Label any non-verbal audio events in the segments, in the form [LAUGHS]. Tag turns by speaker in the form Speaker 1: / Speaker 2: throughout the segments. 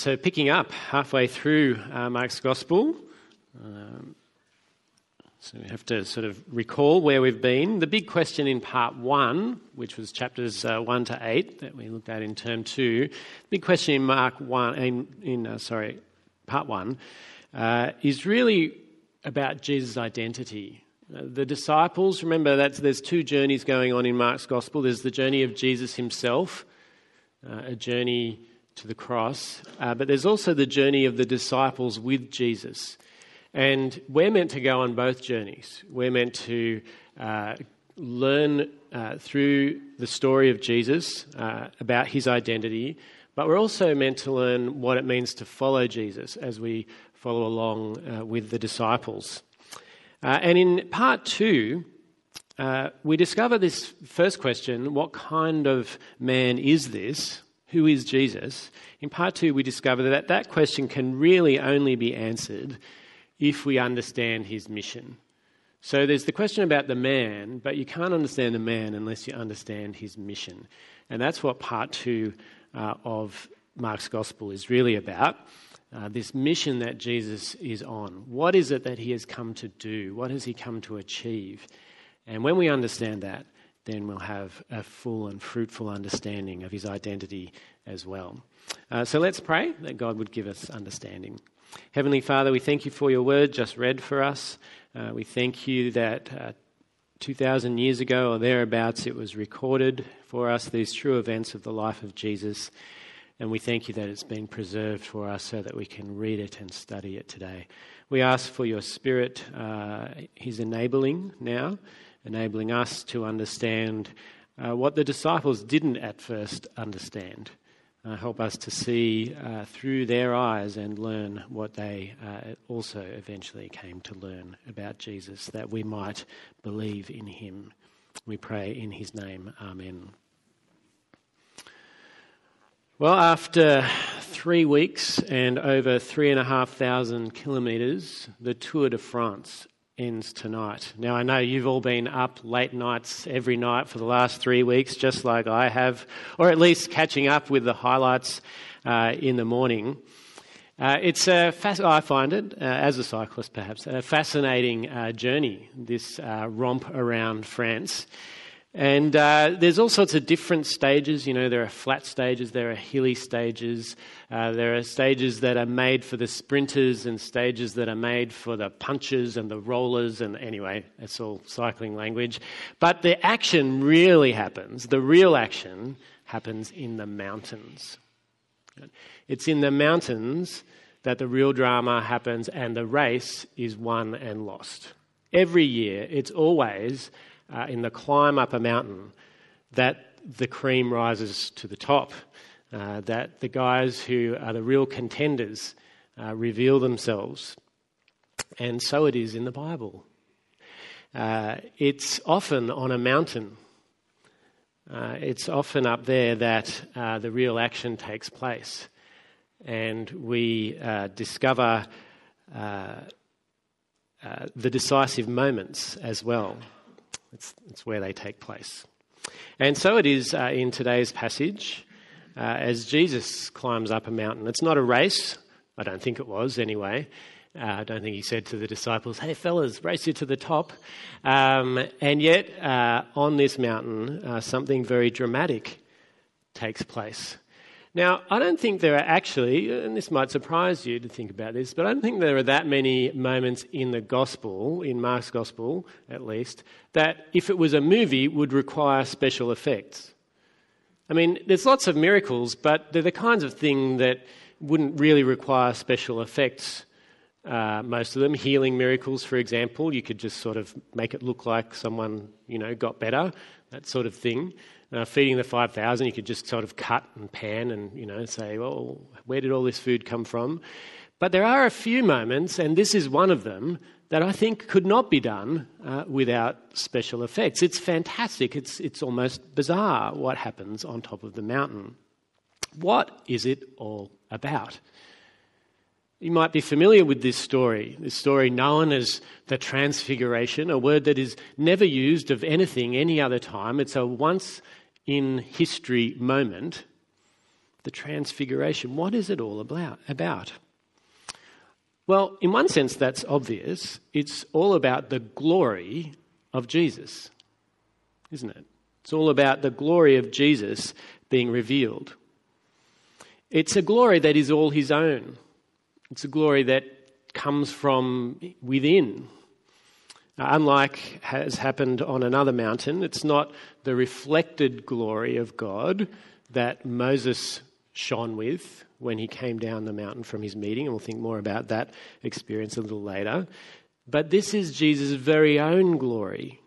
Speaker 1: so, picking up halfway through uh, Mark's Gospel, um, so we have to sort of recall where we've been. The big question in part one, which was chapters uh, one to eight that we looked at in term two, the big question in Mark one, in, in uh, sorry, part one, uh, is really about Jesus' identity. Uh, the disciples, remember that there's two journeys going on in Mark's Gospel. There's the journey of Jesus himself, uh, a journey to the cross. Uh, but there's also the journey of the disciples with Jesus. And we're meant to go on both journeys. We're meant to uh, learn uh, through the story of Jesus uh, about his identity, but we're also meant to learn what it means to follow Jesus as we follow along uh, with the disciples. Uh, and in part two, we discover this first question what kind of man is this? Who is Jesus, in part two, we discover that that question can really only be answered if we understand his mission. So there's the question about the man, but you can't understand the man unless you understand his mission. And that's what part two uh, of Mark's gospel is really about. Uh, this mission that Jesus is on. What is it that he has come to do? What has he come to achieve? And when we understand that, then we'll have a full and fruitful understanding of his identity as well. Uh, so let's pray that God would give us understanding. Heavenly Father, we thank you for your word just read for us. Uh, we thank you that uh, 2,000 years ago or thereabouts it was recorded for us, these true events of the life of Jesus. And we thank you that it's been preserved for us so that we can read it and study it today. We ask for your Spirit, uh, He's enabling now enabling us to understand uh, what the disciples didn't at first understand. Uh, help us to see uh, through their eyes and learn what they uh, also eventually came to learn about Jesus, that we might believe in him. We pray in his name. Amen. Well, after three weeks and over three and a half thousand kilometres, the Tour de France ends tonight. Now, I know you've all been up late nights every night for the last three weeks, just like I have, or at least catching up with the highlights uh, in the morning. Uh, it's a I find it, uh, as a cyclist perhaps, a fascinating uh, journey, this uh, romp around France. And uh, there's all sorts of different stages. You know, there are flat stages, there are hilly stages, uh, there are stages that are made for the sprinters and stages that are made for the punchers and the rollers. And anyway, it's all cycling language. But the action really happens, the real action happens in the mountains. It's in the mountains that the real drama happens and the race is won and lost. Every year, it's always uh, in the climb up a mountain that the cream rises to the top, uh, that the guys who are the real contenders uh, reveal themselves. And so it is in the Bible. Uh, it's often on a mountain. Uh, it's often up there that uh, the real action takes place. And we discover the decisive moments as well. It's, it's where they take place. And so it is uh, in today's passage uh, as Jesus climbs up a mountain. It's not a race. I don't think it was anyway. Uh, I don't think he said to the disciples, hey, fellas, race you to the top. Um, and yet, uh, on this mountain, uh, something very dramatic takes place. Now, I don't think there are actually, and this might surprise you to think about this, but I don't think there are that many moments in the gospel, in Mark's gospel at least, that if it was a movie would require special effects. I mean, there's lots of miracles, but they're the kinds of thing that wouldn't really require special effects. Uh, most of them, healing miracles, for example, you could just sort of make it look like someone, you know, got better, that sort of thing uh, feeding the 5,000, you could just sort of cut and pan and, you know, say, well, where did all this food come from? But there are a few moments, and this is one of them, that I think could not be done uh, without special effects. It's fantastic. It's, it's almost bizarre what happens on top of the mountain. What is it all about? You might be familiar with this story, this story known as the Transfiguration, a word that is never used of anything any other time. It's a once in history moment. The transfiguration. What is it all about? Well, in one sense, that's obvious. It's all about the glory of Jesus, isn't it? It's all about the glory of Jesus being revealed. It's a glory that is all his own. It's a glory that comes from within. Unlike has happened on another mountain, it's not the reflected glory of God that Moses shone with when he came down the mountain from his meeting, and we'll think more about that experience a little later. But this is Jesus' very own glory,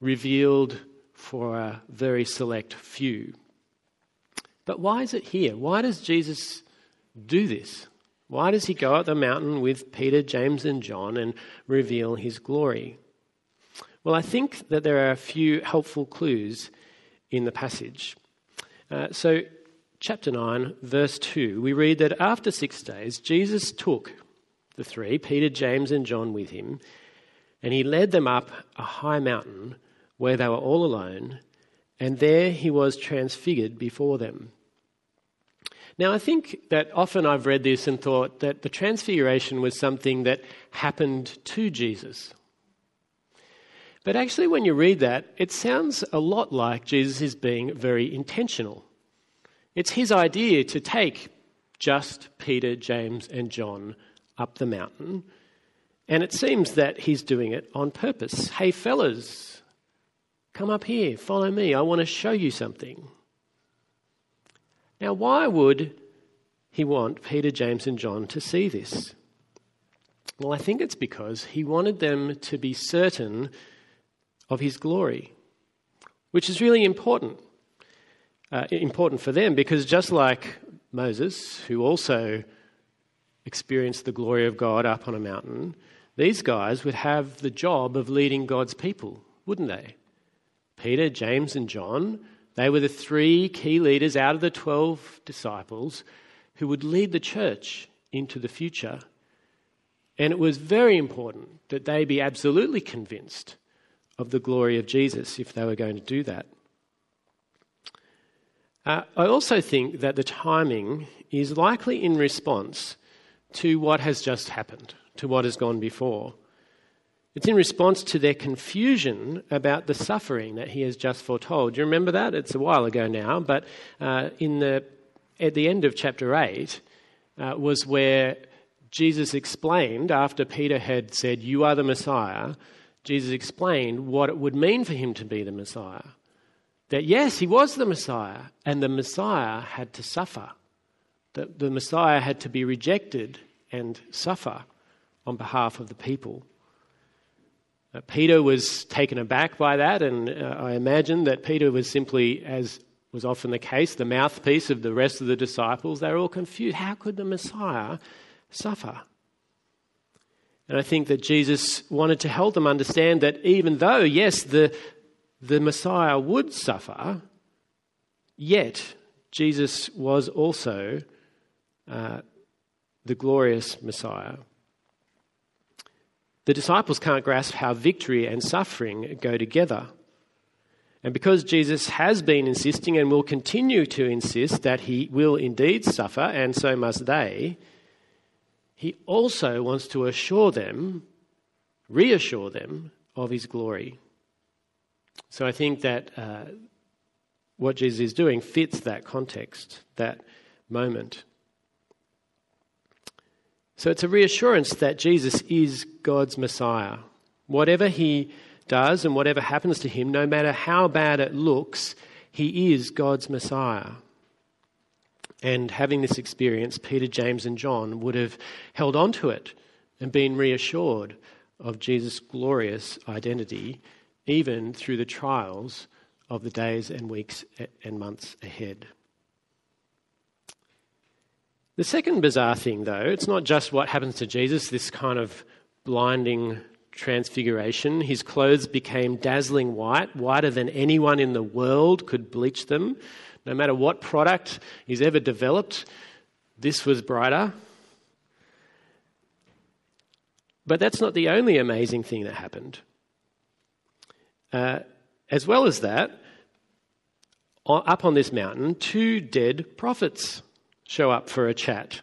Speaker 1: revealed for a very select few. But why is it here? Why does Jesus do this? Why does he go up the mountain with Peter, James, and John and reveal his glory? Well, I think that there are a few helpful clues in the passage. Uh, so, chapter 9, verse 2, we read that after six days, Jesus took the three, Peter, James, and John, with him, and he led them up a high mountain where they were all alone, and there he was transfigured before them. Now, I think that often I've read this and thought that the transfiguration was something that happened to Jesus. But actually, when you read that, it sounds a lot like Jesus is being very intentional. It's his idea to take just Peter, James, and John up the mountain, and it seems that he's doing it on purpose. Hey, fellas, come up here, follow me, I want to show you something. Now, why would he want Peter, James, and John to see this? Well, I think it's because he wanted them to be certain of his glory, which is really important. Uh, important for them because just like Moses, who also experienced the glory of God up on a mountain, these guys would have the job of leading God's people, wouldn't they? Peter, James, and John they were the three key leaders out of the 12 disciples who would lead the church into the future. And it was very important that they be absolutely convinced of the glory of Jesus if they were going to do that. Uh, I also think that the timing is likely in response to what has just happened, to what has gone before. It's in response to their confusion about the suffering that he has just foretold. Do you remember that? It's a while ago now, but uh, in the, at the end of chapter 8 uh, was where Jesus explained, after Peter had said, You are the Messiah, Jesus explained what it would mean for him to be the Messiah. That yes, he was the Messiah, and the Messiah had to suffer. That the Messiah had to be rejected and suffer on behalf of the people. Uh, Peter was taken aback by that, and uh, I imagine that Peter was simply, as was often the case, the mouthpiece of the rest of the disciples. They were all confused. How could the Messiah suffer? And I think that Jesus wanted to help them understand that even though, yes, the, the Messiah would suffer, yet Jesus was also uh, the glorious Messiah. The disciples can't grasp how victory and suffering go together. And because Jesus has been insisting and will continue to insist that he will indeed suffer, and so must they, he also wants to assure them, reassure them of his glory. So I think that uh, what Jesus is doing fits that context, that moment. So it's a reassurance that Jesus is God's Messiah. Whatever he does and whatever happens to him, no matter how bad it looks, he is God's Messiah. And having this experience, Peter, James, and John would have held on to it and been reassured of Jesus' glorious identity, even through the trials of the days and weeks and months ahead. The second bizarre thing, though, it's not just what happens to Jesus, this kind of blinding transfiguration. His clothes became dazzling white, whiter than anyone in the world could bleach them. No matter what product is ever developed, this was brighter. But that's not the only amazing thing that happened. Uh, as well as that, up on this mountain, two dead prophets show up for a chat,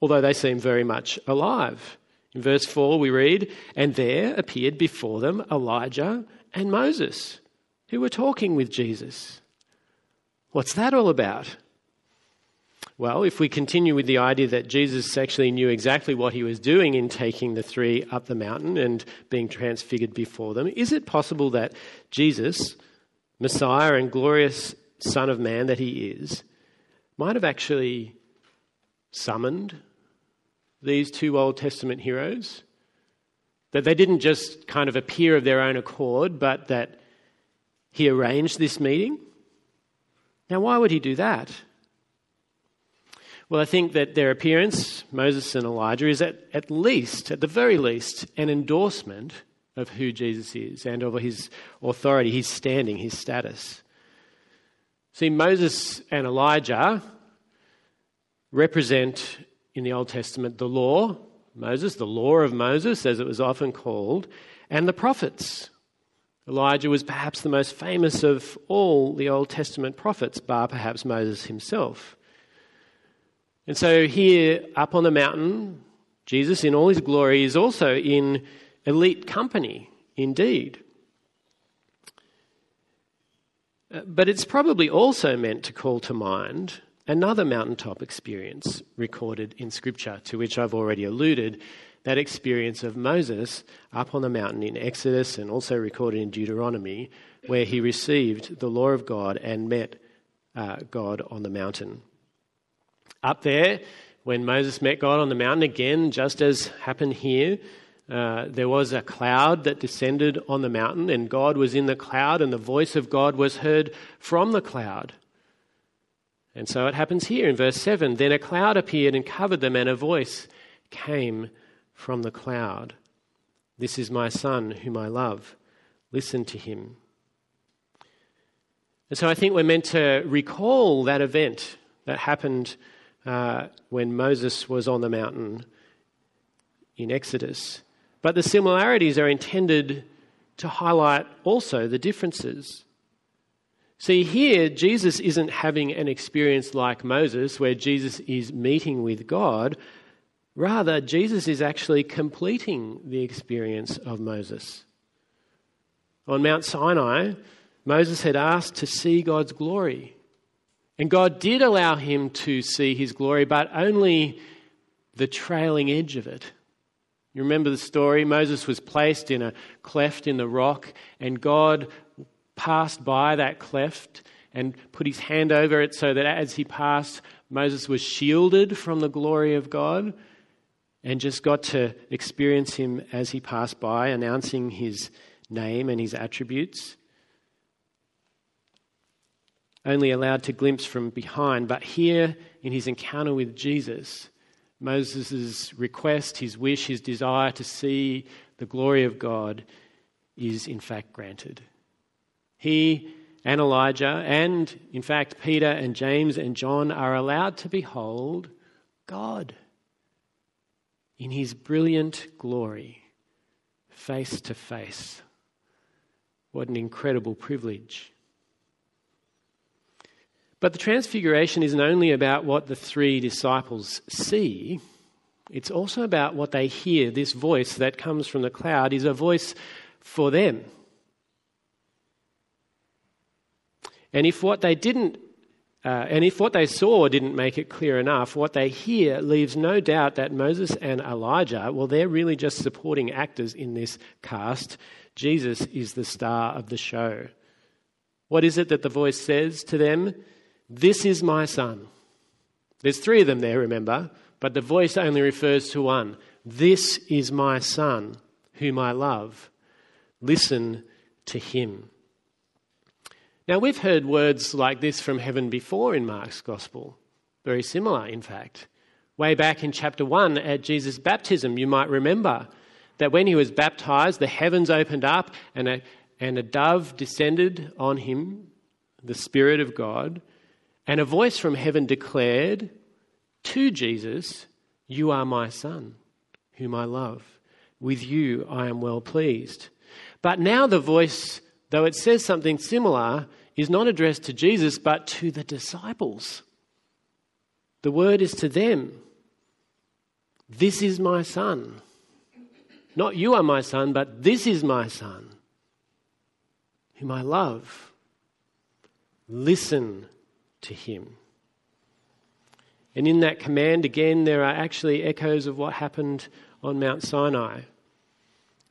Speaker 1: although they seem very much alive. In verse 4, we read, And there appeared before them Elijah and Moses, who were talking with Jesus. What's that all about? Well, if we continue with the idea that Jesus actually knew exactly what he was doing in taking the three up the mountain and being transfigured before them, is it possible that Jesus, Messiah and glorious Son of Man that he is, might have actually summoned these two Old Testament heroes? That they didn't just kind of appear of their own accord, but that he arranged this meeting? Now, why would he do that? Well, I think that their appearance, Moses and Elijah, is at, at least, at the very least, an endorsement of who Jesus is and of his authority, his standing, his status. See, Moses and Elijah represent in the Old Testament the law, Moses, the law of Moses, as it was often called, and the prophets. Elijah was perhaps the most famous of all the Old Testament prophets, bar perhaps Moses himself. And so, here up on the mountain, Jesus, in all his glory, is also in elite company indeed. Uh, but it's probably also meant to call to mind another mountaintop experience recorded in Scripture, to which I've already alluded that experience of Moses up on the mountain in Exodus and also recorded in Deuteronomy, where he received the law of God and met uh, God on the mountain. Up there, when Moses met God on the mountain, again, just as happened here, uh, there was a cloud that descended on the mountain, and God was in the cloud, and the voice of God was heard from the cloud. And so it happens here in verse 7 Then a cloud appeared and covered them, and a voice came from the cloud This is my son, whom I love. Listen to him. And so I think we're meant to recall that event that happened uh, when Moses was on the mountain in Exodus. But the similarities are intended to highlight also the differences. See, here, Jesus isn't having an experience like Moses, where Jesus is meeting with God. Rather, Jesus is actually completing the experience of Moses. On Mount Sinai, Moses had asked to see God's glory. And God did allow him to see his glory, but only the trailing edge of it. You remember the story? Moses was placed in a cleft in the rock, and God passed by that cleft and put his hand over it so that as he passed, Moses was shielded from the glory of God and just got to experience him as he passed by, announcing his name and his attributes only allowed to glimpse from behind. But here, in his encounter with Jesus, Moses' request, his wish, his desire to see the glory of God is in fact granted. He and Elijah, and in fact Peter and James and John, are allowed to behold God in his brilliant glory, face to face. What an incredible privilege. But the transfiguration isn't only about what the three disciples see, it's also about what they hear. This voice that comes from the cloud is a voice for them. And if what they didn't uh, and if what they saw didn't make it clear enough, what they hear leaves no doubt that Moses and Elijah, well, they're really just supporting actors in this cast. Jesus is the star of the show. What is it that the voice says to them? This is my son. There's three of them there, remember, but the voice only refers to one. This is my son, whom I love. Listen to him. Now, we've heard words like this from heaven before in Mark's gospel. Very similar, in fact. Way back in chapter 1 at Jesus' baptism, you might remember that when he was baptized, the heavens opened up and a, and a dove descended on him, the Spirit of God, and a voice from heaven declared to Jesus, You are my Son, whom I love. With you I am well pleased. But now the voice, though it says something similar, is not addressed to Jesus, but to the disciples. The word is to them This is my son. Not you are my son, but this is my son, whom I love. Listen to him. And in that command, again, there are actually echoes of what happened on Mount Sinai.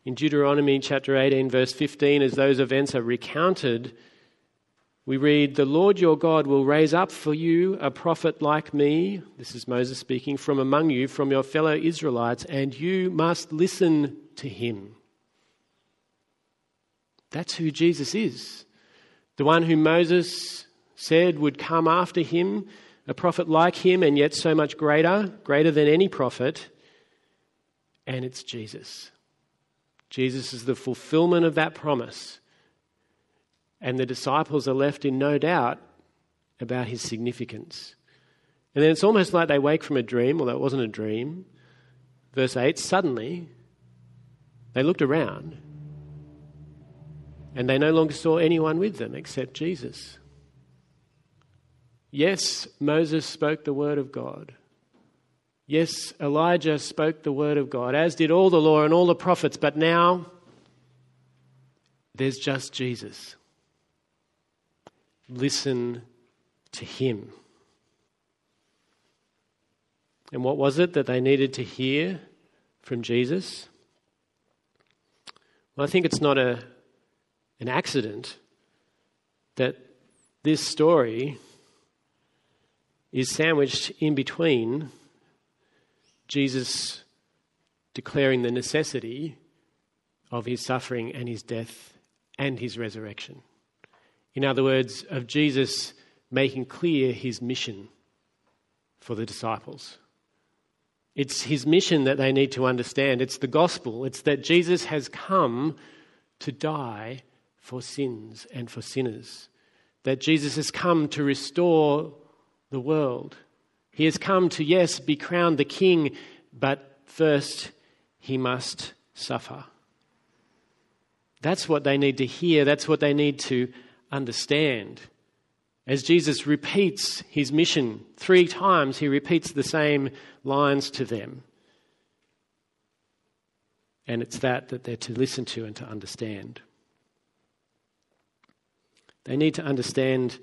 Speaker 1: In Deuteronomy chapter 18, verse 15, as those events are recounted, we read, The Lord your God will raise up for you a prophet like me, this is Moses speaking, from among you, from your fellow Israelites, and you must listen to him. That's who Jesus is. The one whom Moses said would come after him, a prophet like him, and yet so much greater, greater than any prophet. And it's Jesus. Jesus is the fulfillment of that promise. And the disciples are left in no doubt about his significance. And then it's almost like they wake from a dream, although it wasn't a dream. Verse 8 suddenly they looked around and they no longer saw anyone with them except Jesus. Yes, Moses spoke the word of God. Yes, Elijah spoke the word of God, as did all the law and all the prophets, but now there's just Jesus. Listen to him. And what was it that they needed to hear from Jesus? Well, I think it's not a, an accident that this story is sandwiched in between Jesus declaring the necessity of his suffering and his death and his resurrection. In other words, of Jesus making clear his mission for the disciples. It's his mission that they need to understand. It's the gospel. It's that Jesus has come to die for sins and for sinners. That Jesus has come to restore the world. He has come to, yes, be crowned the king, but first he must suffer. That's what they need to hear. That's what they need to understand. As Jesus repeats his mission three times, he repeats the same lines to them. And it's that that they're to listen to and to understand. They need to understand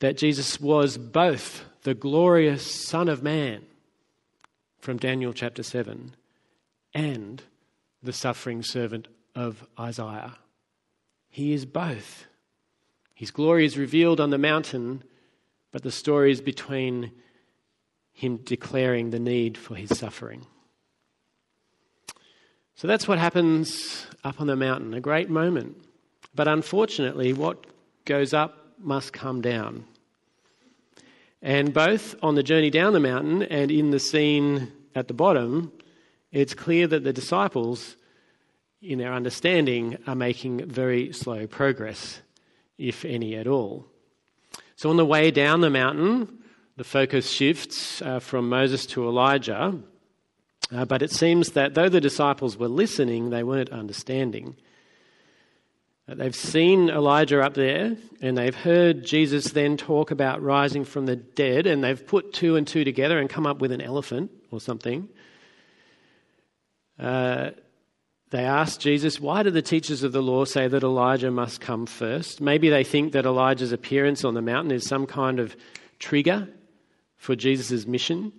Speaker 1: that Jesus was both the glorious Son of Man from Daniel chapter 7 and the suffering servant of Isaiah. He is both. His glory is revealed on the mountain, but the story is between him declaring the need for his suffering. So that's what happens up on the mountain, a great moment. But unfortunately, what goes up must come down. And both on the journey down the mountain and in the scene at the bottom, it's clear that the disciples, in their understanding, are making very slow progress if any at all. So, on the way down the mountain, the focus shifts uh, from Moses to Elijah, uh, but it seems that though the disciples were listening, they weren't understanding. Uh, they've seen Elijah up there, and they've heard Jesus then talk about rising from the dead, and they've put two and two together and come up with an elephant or something. Uh, they ask Jesus, why do the teachers of the law say that Elijah must come first? Maybe they think that Elijah's appearance on the mountain is some kind of trigger for Jesus' mission.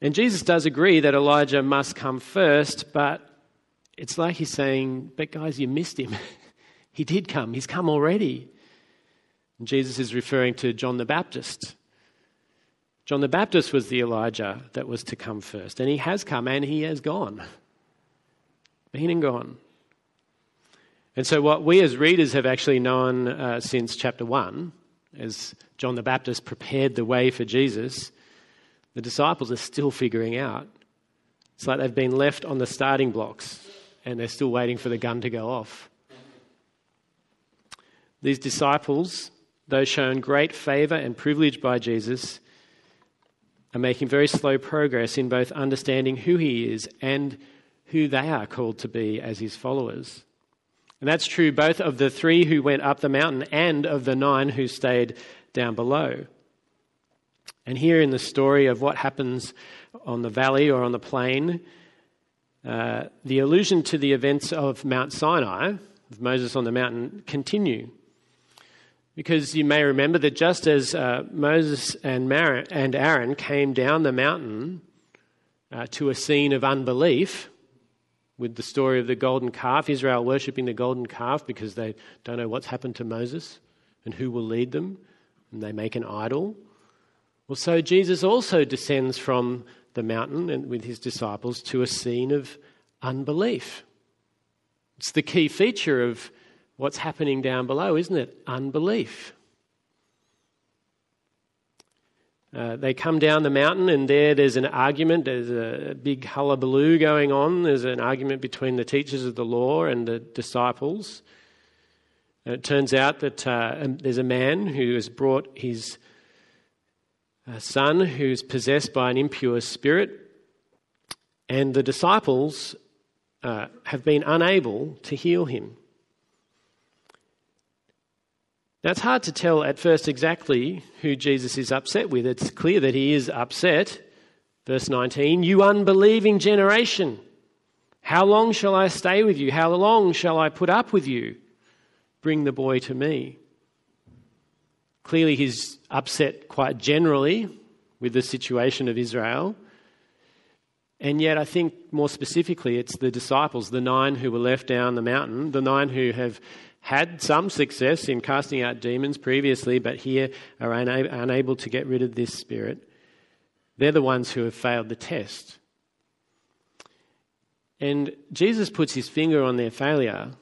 Speaker 1: And Jesus does agree that Elijah must come first, but it's like he's saying, But guys, you missed him. [LAUGHS] he did come, he's come already. And Jesus is referring to John the Baptist. John the Baptist was the Elijah that was to come first, and he has come and he has gone been and gone. And so, what we as readers have actually known uh, since chapter 1, as John the Baptist prepared the way for Jesus, the disciples are still figuring out. It's like they've been left on the starting blocks and they're still waiting for the gun to go off. These disciples, though shown great favour and privilege by Jesus, are making very slow progress in both understanding who he is and who they are called to be as his followers. And that's true both of the three who went up the mountain and of the nine who stayed down below. And here in the story of what happens on the valley or on the plain, uh, the allusion to the events of Mount Sinai, of Moses on the mountain, continue. Because you may remember that just as uh, Moses and, Mar- and Aaron came down the mountain uh, to a scene of unbelief, with the story of the golden calf, Israel worshipping the golden calf because they don't know what's happened to Moses and who will lead them, and they make an idol. Well, so Jesus also descends from the mountain and with his disciples to a scene of unbelief. It's the key feature of what's happening down below, isn't it? Unbelief. Uh, they come down the mountain, and there there's an argument. There's a big hullabaloo going on. There's an argument between the teachers of the law and the disciples. And it turns out that uh, there's a man who has brought his uh, son who's possessed by an impure spirit, and the disciples uh, have been unable to heal him. Now, it's hard to tell at first exactly who Jesus is upset with. It's clear that he is upset. Verse 19 You unbelieving generation, how long shall I stay with you? How long shall I put up with you? Bring the boy to me. Clearly, he's upset quite generally with the situation of Israel. And yet, I think more specifically, it's the disciples, the nine who were left down the mountain, the nine who have had some success in casting out demons previously, but here are una- unable to get rid of this spirit. They're the ones who have failed the test. And Jesus puts his finger on their failure,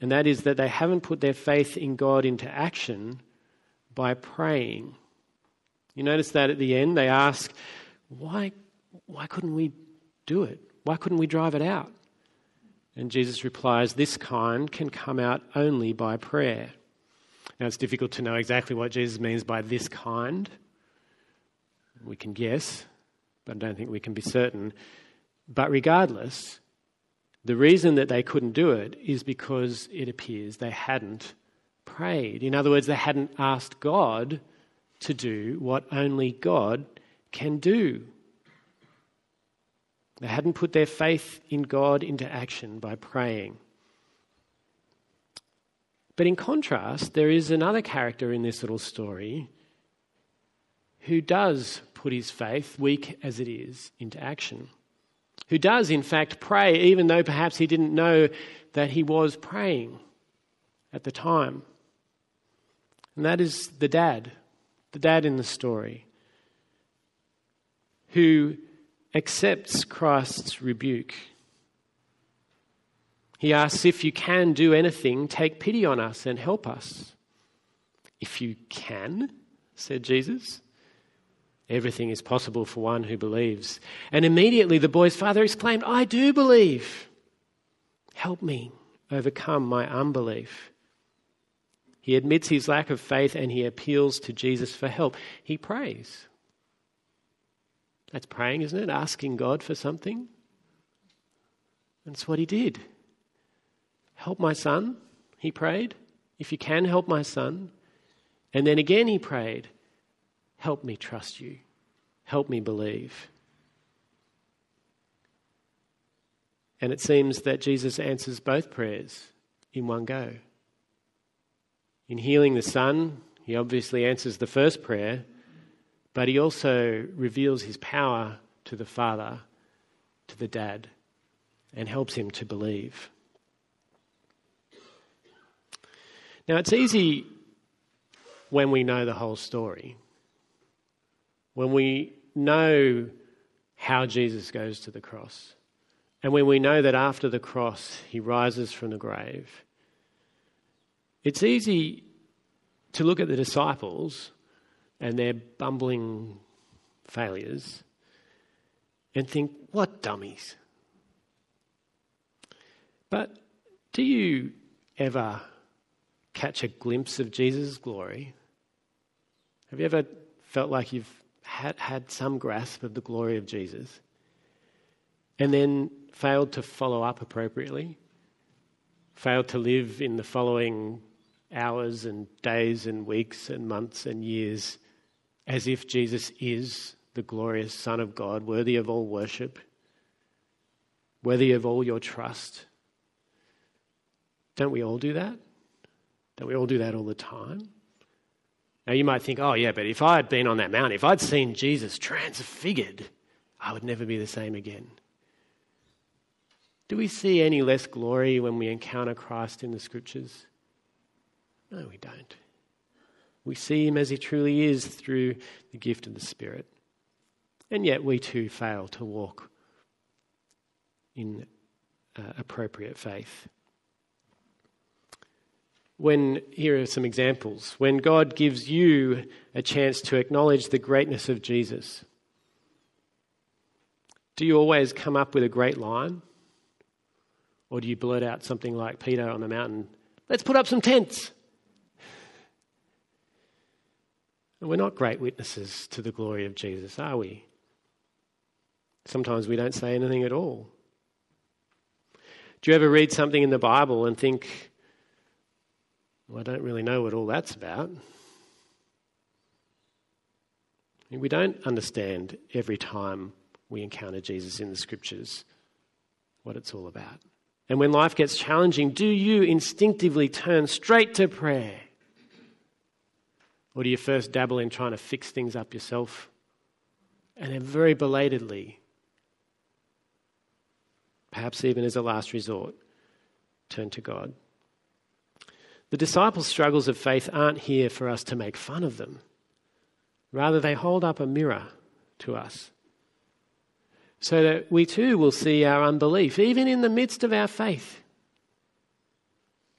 Speaker 1: and that is that they haven't put their faith in God into action by praying. You notice that at the end they ask, why, why couldn't we do it? Why couldn't we drive it out? And Jesus replies, This kind can come out only by prayer. Now, it's difficult to know exactly what Jesus means by this kind. We can guess, but I don't think we can be certain. But regardless, the reason that they couldn't do it is because it appears they hadn't prayed. In other words, they hadn't asked God to do what only God can do. They hadn't put their faith in God into action by praying. But in contrast, there is another character in this little story who does put his faith, weak as it is, into action. Who does, in fact, pray, even though perhaps he didn't know that he was praying at the time. And that is the dad, the dad in the story, who accepts Christ's rebuke. He asks, If you can do anything, take pity on us and help us. If you can, said Jesus, everything is possible for one who believes. And immediately the boy's father exclaimed, I do believe. Help me overcome my unbelief. He admits his lack of faith and he appeals to Jesus for help. He prays. That's praying, isn't it? Asking God for something. That's what he did. Help my son, he prayed. If you can, help my son. And then again he prayed, Help me trust you. Help me believe. And it seems that Jesus answers both prayers in one go. In healing the son, he obviously answers the first prayer, but he also reveals his power to the father, to the dad, and helps him to believe. Now, it's easy when we know the whole story, when we know how Jesus goes to the cross, and when we know that after the cross he rises from the grave. It's easy to look at the disciples and their bumbling failures and think, what dummies. But do you ever catch a glimpse of Jesus' glory? Have you ever felt like you've had, had some grasp of the glory of Jesus and then failed to follow up appropriately? failed to live in the following hours and days and weeks and months and years as if Jesus is the glorious Son of God, worthy of all worship, worthy of all your trust. Don't we all do that? Don't we all do that all the time? Now you might think, oh, yeah, but if I had been on that mountain, if I'd seen Jesus transfigured, I would never be the same again. Do we see any less glory when we encounter Christ in the scriptures? No, we don't. We see him as he truly is through the gift of the Spirit. And yet we too fail to walk in uh, appropriate faith. When, here are some examples. When God gives you a chance to acknowledge the greatness of Jesus, do you always come up with a great line? Or do you blurt out something like Peter on the mountain, let's put up some tents? And we're not great witnesses to the glory of Jesus, are we? Sometimes we don't say anything at all. Do you ever read something in the Bible and think, well, I don't really know what all that's about? We don't understand every time we encounter Jesus in the scriptures what it's all about. And when life gets challenging, do you instinctively turn straight to prayer? Or do you first dabble in trying to fix things up yourself? And then, very belatedly, perhaps even as a last resort, turn to God. The disciples' struggles of faith aren't here for us to make fun of them. Rather, they hold up a mirror to us so that we too will see our unbelief, even in the midst of our faith.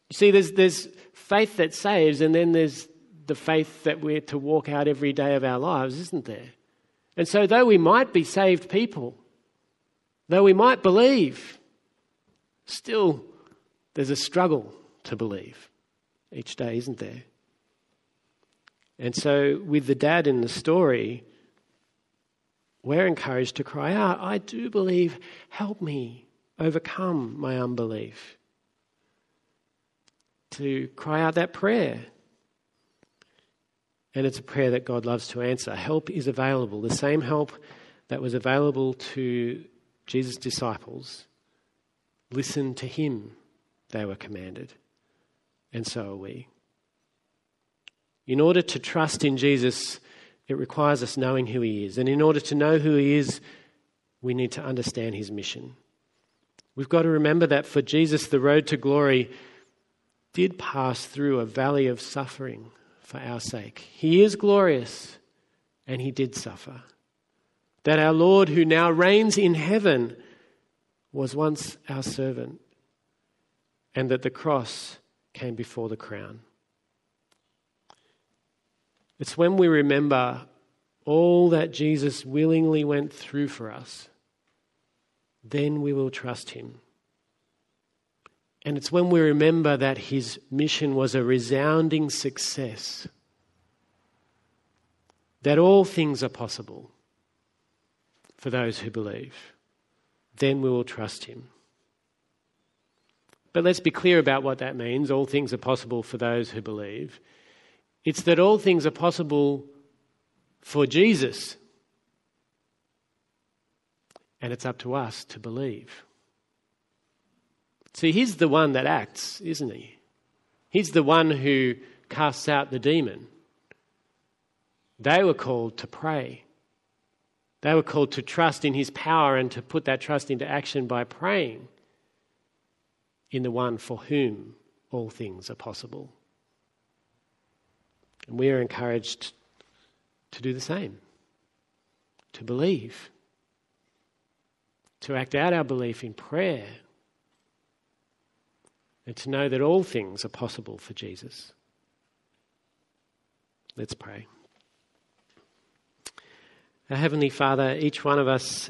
Speaker 1: You see, there's, there's faith that saves, and then there's the faith that we're to walk out every day of our lives, isn't there? And so, though we might be saved people, though we might believe, still there's a struggle to believe each day, isn't there? And so, with the dad in the story, we're encouraged to cry out, I do believe, help me overcome my unbelief. To cry out that prayer and it's a prayer that God loves to answer. Help is available. The same help that was available to Jesus' disciples. Listen to him, they were commanded. And so are we. In order to trust in Jesus, it requires us knowing who he is. And in order to know who he is, we need to understand his mission. We've got to remember that for Jesus, the road to glory did pass through a valley of suffering for our sake. He is glorious, and he did suffer. That our Lord, who now reigns in heaven, was once our servant, and that the cross came before the crown. It's when we remember all that Jesus willingly went through for us, then we will trust him. And it's when we remember that his mission was a resounding success, that all things are possible for those who believe. Then we will trust him. But let's be clear about what that means. All things are possible for those who believe. It's that all things are possible for Jesus. And it's up to us to believe. See, he's the one that acts, isn't he? He's the one who casts out the demon. They were called to pray. They were called to trust in his power and to put that trust into action by praying in the one for whom all things are possible. And we are encouraged to do the same, to believe, to act out our belief in prayer and to know that all things are possible for Jesus. Let's pray. Our Heavenly Father, each one of us,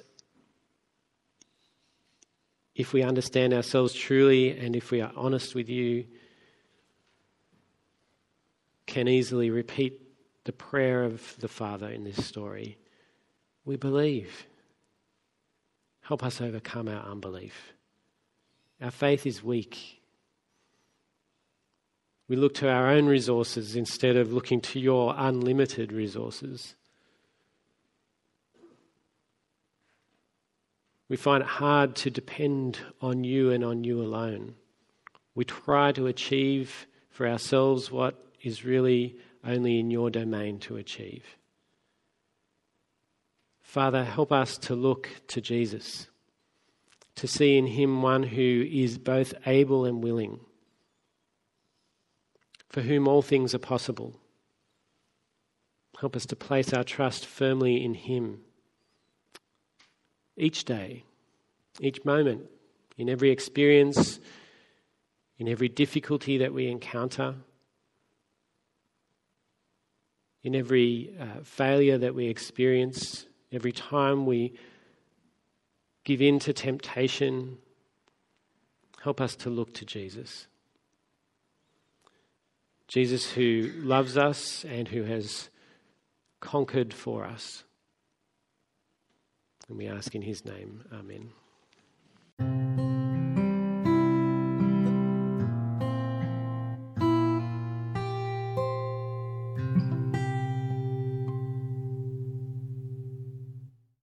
Speaker 1: if we understand ourselves truly and if we are honest with you, can easily repeat the prayer of the Father in this story. We believe. Help us overcome our unbelief. Our faith is weak. We look to our own resources instead of looking to your unlimited resources. We find it hard to depend on you and on you alone. We try to achieve for ourselves what is really only in your domain to achieve. Father, help us to look to Jesus, to see in him one who is both able and willing, for whom all things are possible. Help us to place our trust firmly in him each day, each moment, in every experience, in every difficulty that we encounter, in every uh, failure that we experience, every time we give in to temptation, help us to look to Jesus. Jesus who loves us and who has conquered for us. And we ask in his name, Amen.